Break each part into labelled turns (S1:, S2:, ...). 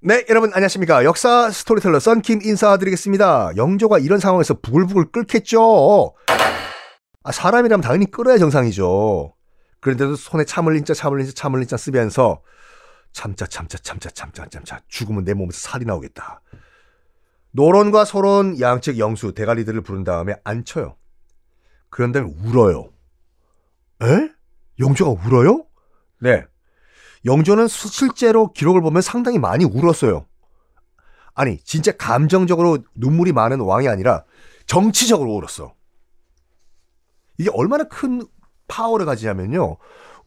S1: 네, 여러분 안녕하십니까. 역사 스토리텔러 썬킴 인사드리겠습니다. 영조가 이런 상황에서 부글부글 끓겠죠. 아, 사람이라면 당연히 끓어야 정상이죠. 그런데도 손에 참을 인자 참을 인자 참을 인자 쓰면서 참자 참자 참자 참자 참자 죽으면 내 몸에서 사리 나오겠다. 노론과 소론 양측 영수 대가리들을 부른 다음에 앉혀요. 그런 다음에 울어요. 에? 영조가 울어요? 네. 영조는 실제로 기록을 보면 상당히 많이 울었어요. 아니, 진짜 감정적으로 눈물이 많은 왕이 아니라 정치적으로 울었어. 이게 얼마나 큰 파워를 가지냐면요.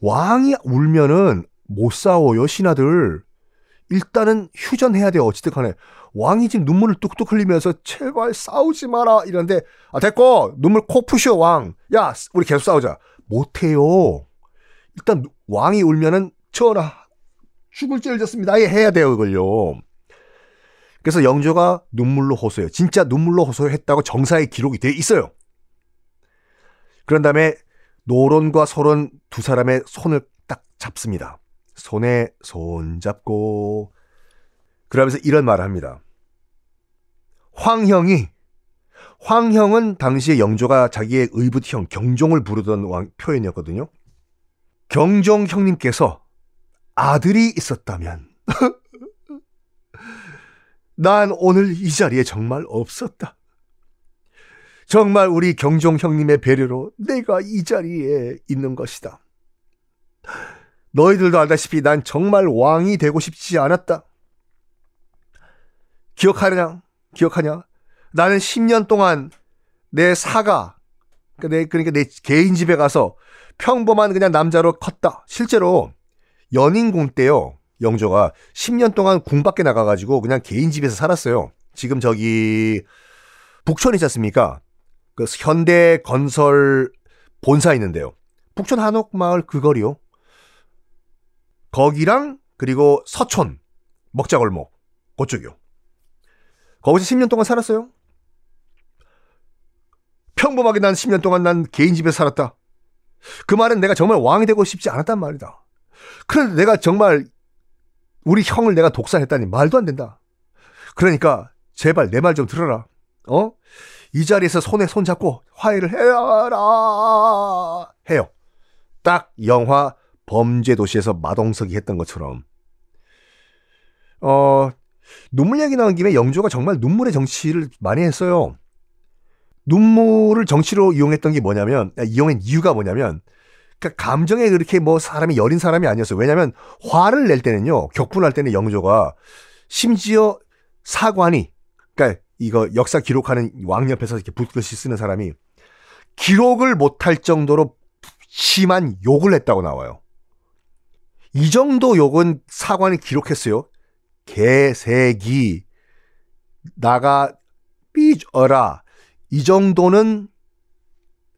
S1: 왕이 울면은 못 싸워요, 신하들. 일단은 휴전해야 돼요, 어찌든 간에. 왕이 지금 눈물을 뚝뚝 흘리면서 제발 싸우지 마라 이러는데 아 됐고 눈물 코 푸셔 왕. 야 우리 계속 싸우자. 못 해요. 일단 왕이 울면은 전하 죽을 죄를 졌습니다. 아예 해야 돼요 이걸요. 그래서 영조가 눈물로 호소해요. 진짜 눈물로 호소했다고 정사의 기록이 돼 있어요. 그런 다음에 노론과 소론 두 사람의 손을 딱 잡습니다. 손에 손 잡고 그러면서 이런 말을 합니다. 황형이 황형은 당시에 영조가 자기의 의붓형 경종을 부르던 왕, 표현이었거든요. 경종 형님께서 아들이 있었다면 난 오늘 이 자리에 정말 없었다. 정말 우리 경종 형님의 배려로 내가 이 자리에 있는 것이다. 너희들도 알다시피 난 정말 왕이 되고 싶지 않았다. 기억하냐? 기억하냐? 나는 10년 동안 내 사가, 그러니까 내, 그러니까 내 개인 집에 가서 평범한 그냥 남자로 컸다. 실제로 연인궁 때요. 영조가 10년 동안 궁 밖에 나가가지고 그냥 개인 집에서 살았어요. 지금 저기 북촌 있지 않습니까? 그 현대 건설 본사 있는데요. 북촌 한옥마을 그 거리요. 거기랑 그리고 서촌 먹자골목 그쪽이요. 거기서 10년 동안 살았어요. 평범하게 난 10년 동안 난 개인 집에서 살았다. 그 말은 내가 정말 왕이 되고 싶지 않았단 말이다. 그런데 내가 정말 우리 형을 내가 독살했다니 말도 안 된다. 그러니까 제발 내 말 좀 들어라. 어? 이 자리에서 손에 손 잡고 화해를 해라 해요. 딱 영화 범죄 도시에서 마동석이 했던 것처럼. 어, 눈물 얘기 나온 김에 영조가 정말 눈물의 정치를 많이 했어요. 눈물을 정치로 이용했던 게 뭐냐면, 아, 이용한 이유가 뭐냐면, 그러니까 감정에 그렇게 뭐 사람이 여린 사람이 아니었어요. 왜냐면 화를 낼 때는요, 격분할 때는 영조가 심지어 사관이, 그러니까 이거 역사 기록하는 왕 옆에서 이렇게 붓글씨 쓰는 사람이 기록을 못할 정도로 심한 욕을 했다고 나와요. 이 정도 욕은 사관이 기록했어요. 개새기 나가 삐져라 이 정도는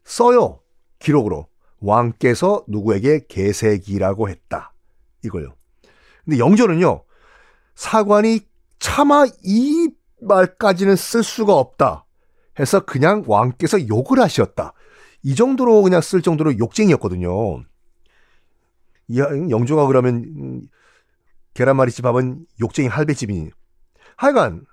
S1: 써요 기록으로 왕께서 누구에게 개새기라고 했다 이거요. 근데 영조는요 사관이 차마 이 말까지는 쓸 수가 없다 해서 그냥 왕께서 욕을 하셨다 이 정도로 그냥 쓸 정도로 욕쟁이였거든요. 영조가 그러면 음, 계란말이집 밥은 욕쟁이 할배집이니. 하여간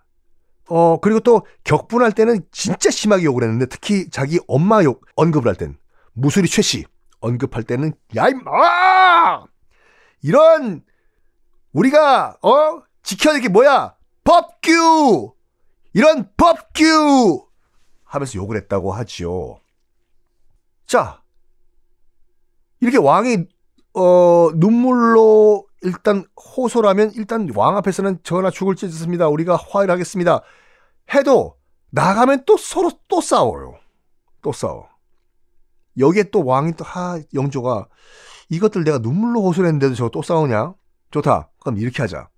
S1: 어 그리고 또 격분할 때는 진짜 심하게 욕을 했는데 특히 자기 엄마 욕 언급을 할 땐 무수리 최씨 언급할 때는 야 임마 이런 우리가 어 지켜야 될 게 뭐야 법규 이런 법규! 하면서 욕을 했다고 하지요. 자, 이렇게 왕이 어, 눈물로 일단 호소라면 일단 왕 앞에서는 전하 죽을 짓했습니다. 우리가 화해를 하겠습니다. 해도 나가면 또 서로 또 싸워요. 또 싸워. 여기에 또 왕이 또 하 영조가 이것들 내가 눈물로 호소를 했는데도 저거 또 싸우냐? 좋다. 그럼 이렇게 하자.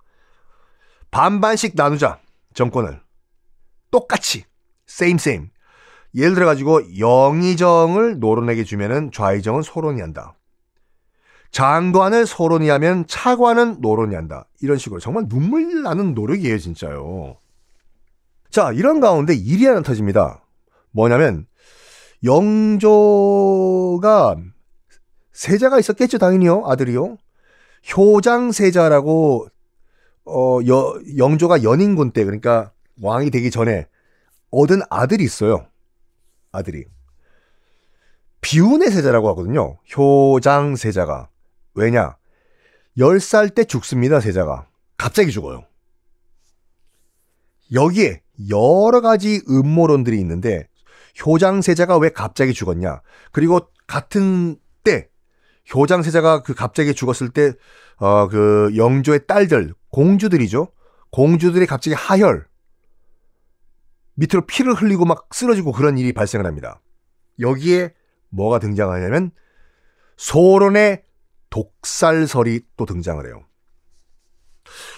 S1: 반반씩 나누자. 정권을. 똑같이. same same. 예를 들어 가지고 영의정을 노론에게 주면은 좌의정은 소론이 한다. 장관을 소론이 하면 차관은 노론이 한다. 이런 식으로 정말 눈물 나는 노력이에요, 진짜요. 자, 이런 가운데 일이 하나 터집니다. 뭐냐면 영조가 세자가 있었겠죠, 당연히요, 아들이요. 효장세자라고 어, 여, 영조가 연인군 때 그러니까 왕이 되기 전에 얻은 아들이 있어요. 아들이. 비운의 세자라고 하거든요. 효장 세자가. 왜냐? 10살 때 죽습니다, 세자가. 갑자기 죽어요. 여기에 여러 가지 음모론들이 있는데 효장 세자가 왜 갑자기 죽었냐? 그리고 같은 때 효장 세자가 그 갑자기 죽었을 때 어 그 영조의 딸들 공주들이죠. 공주들이 갑자기 하혈 밑으로 피를 흘리고 막 쓰러지고 그런 일이 발생을 합니다. 여기에 뭐가 등장하냐면 소론의 독살설이 또 등장을 해요.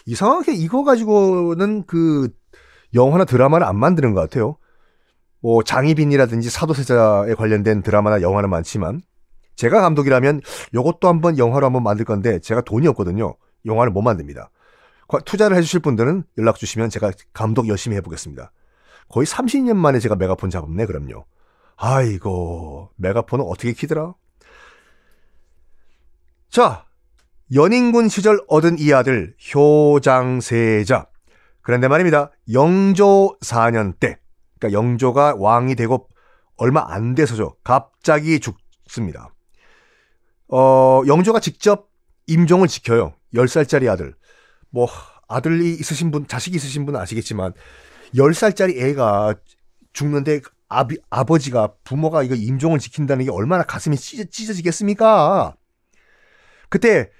S1: 이상하게 이거 가지고는 그 영화나 드라마를 안 만드는 것 같아요. 뭐 장희빈이라든지 사도세자에 관련된 드라마나 영화는 많지만 제가 감독이라면 이것도 한번 영화로 한번 만들 건데 제가 돈이 없거든요. 영화를 못 만듭니다. 투자를 해주실 분들은 연락 주시면 제가 감독 열심히 해보겠습니다. 거의 30년 만에 제가 메가폰 잡았네, 그럼요. 아이고, 메가폰은 어떻게 키더라? 자, 연인군 시절 얻은 이 아들, 효장세자. 그런데 말입니다. 영조 4년 때, 그러니까 영조가 왕이 되고 얼마 안 돼서죠. 갑자기 죽습니다. 어, 영조가 직접 임종을 지켜요. 10살짜리 아들. 뭐, 아들이 있으신 분, 자식이 있으신 분은 아시겠지만, 10살짜리 애가 죽는데 아비, 아버지가, 부모가 이거 임종을 지킨다는 게 얼마나 가슴이 찢어, 찢어지겠습니까? 그때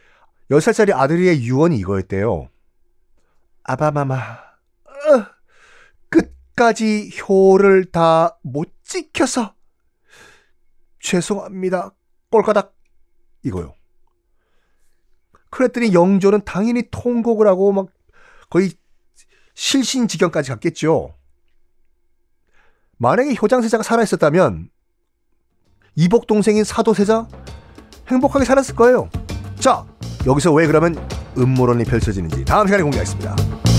S1: 10살짜리 아들의 유언이 이거였대요. 아바마마, 어, 끝까지 효를 다 못 지켜서 죄송합니다. 꼴까닥 이거요. 그랬더니 영조는 당연히 통곡을 하고 막 거의 실신 지경까지 갔겠죠. 만약에 효장세자가 살아있었다면 이복 동생인 사도세자 행복하게 살았을 거예요. 자, 여기서 왜 그러면 음모론이 펼쳐지는지 다음 시간에 공개하겠습니다.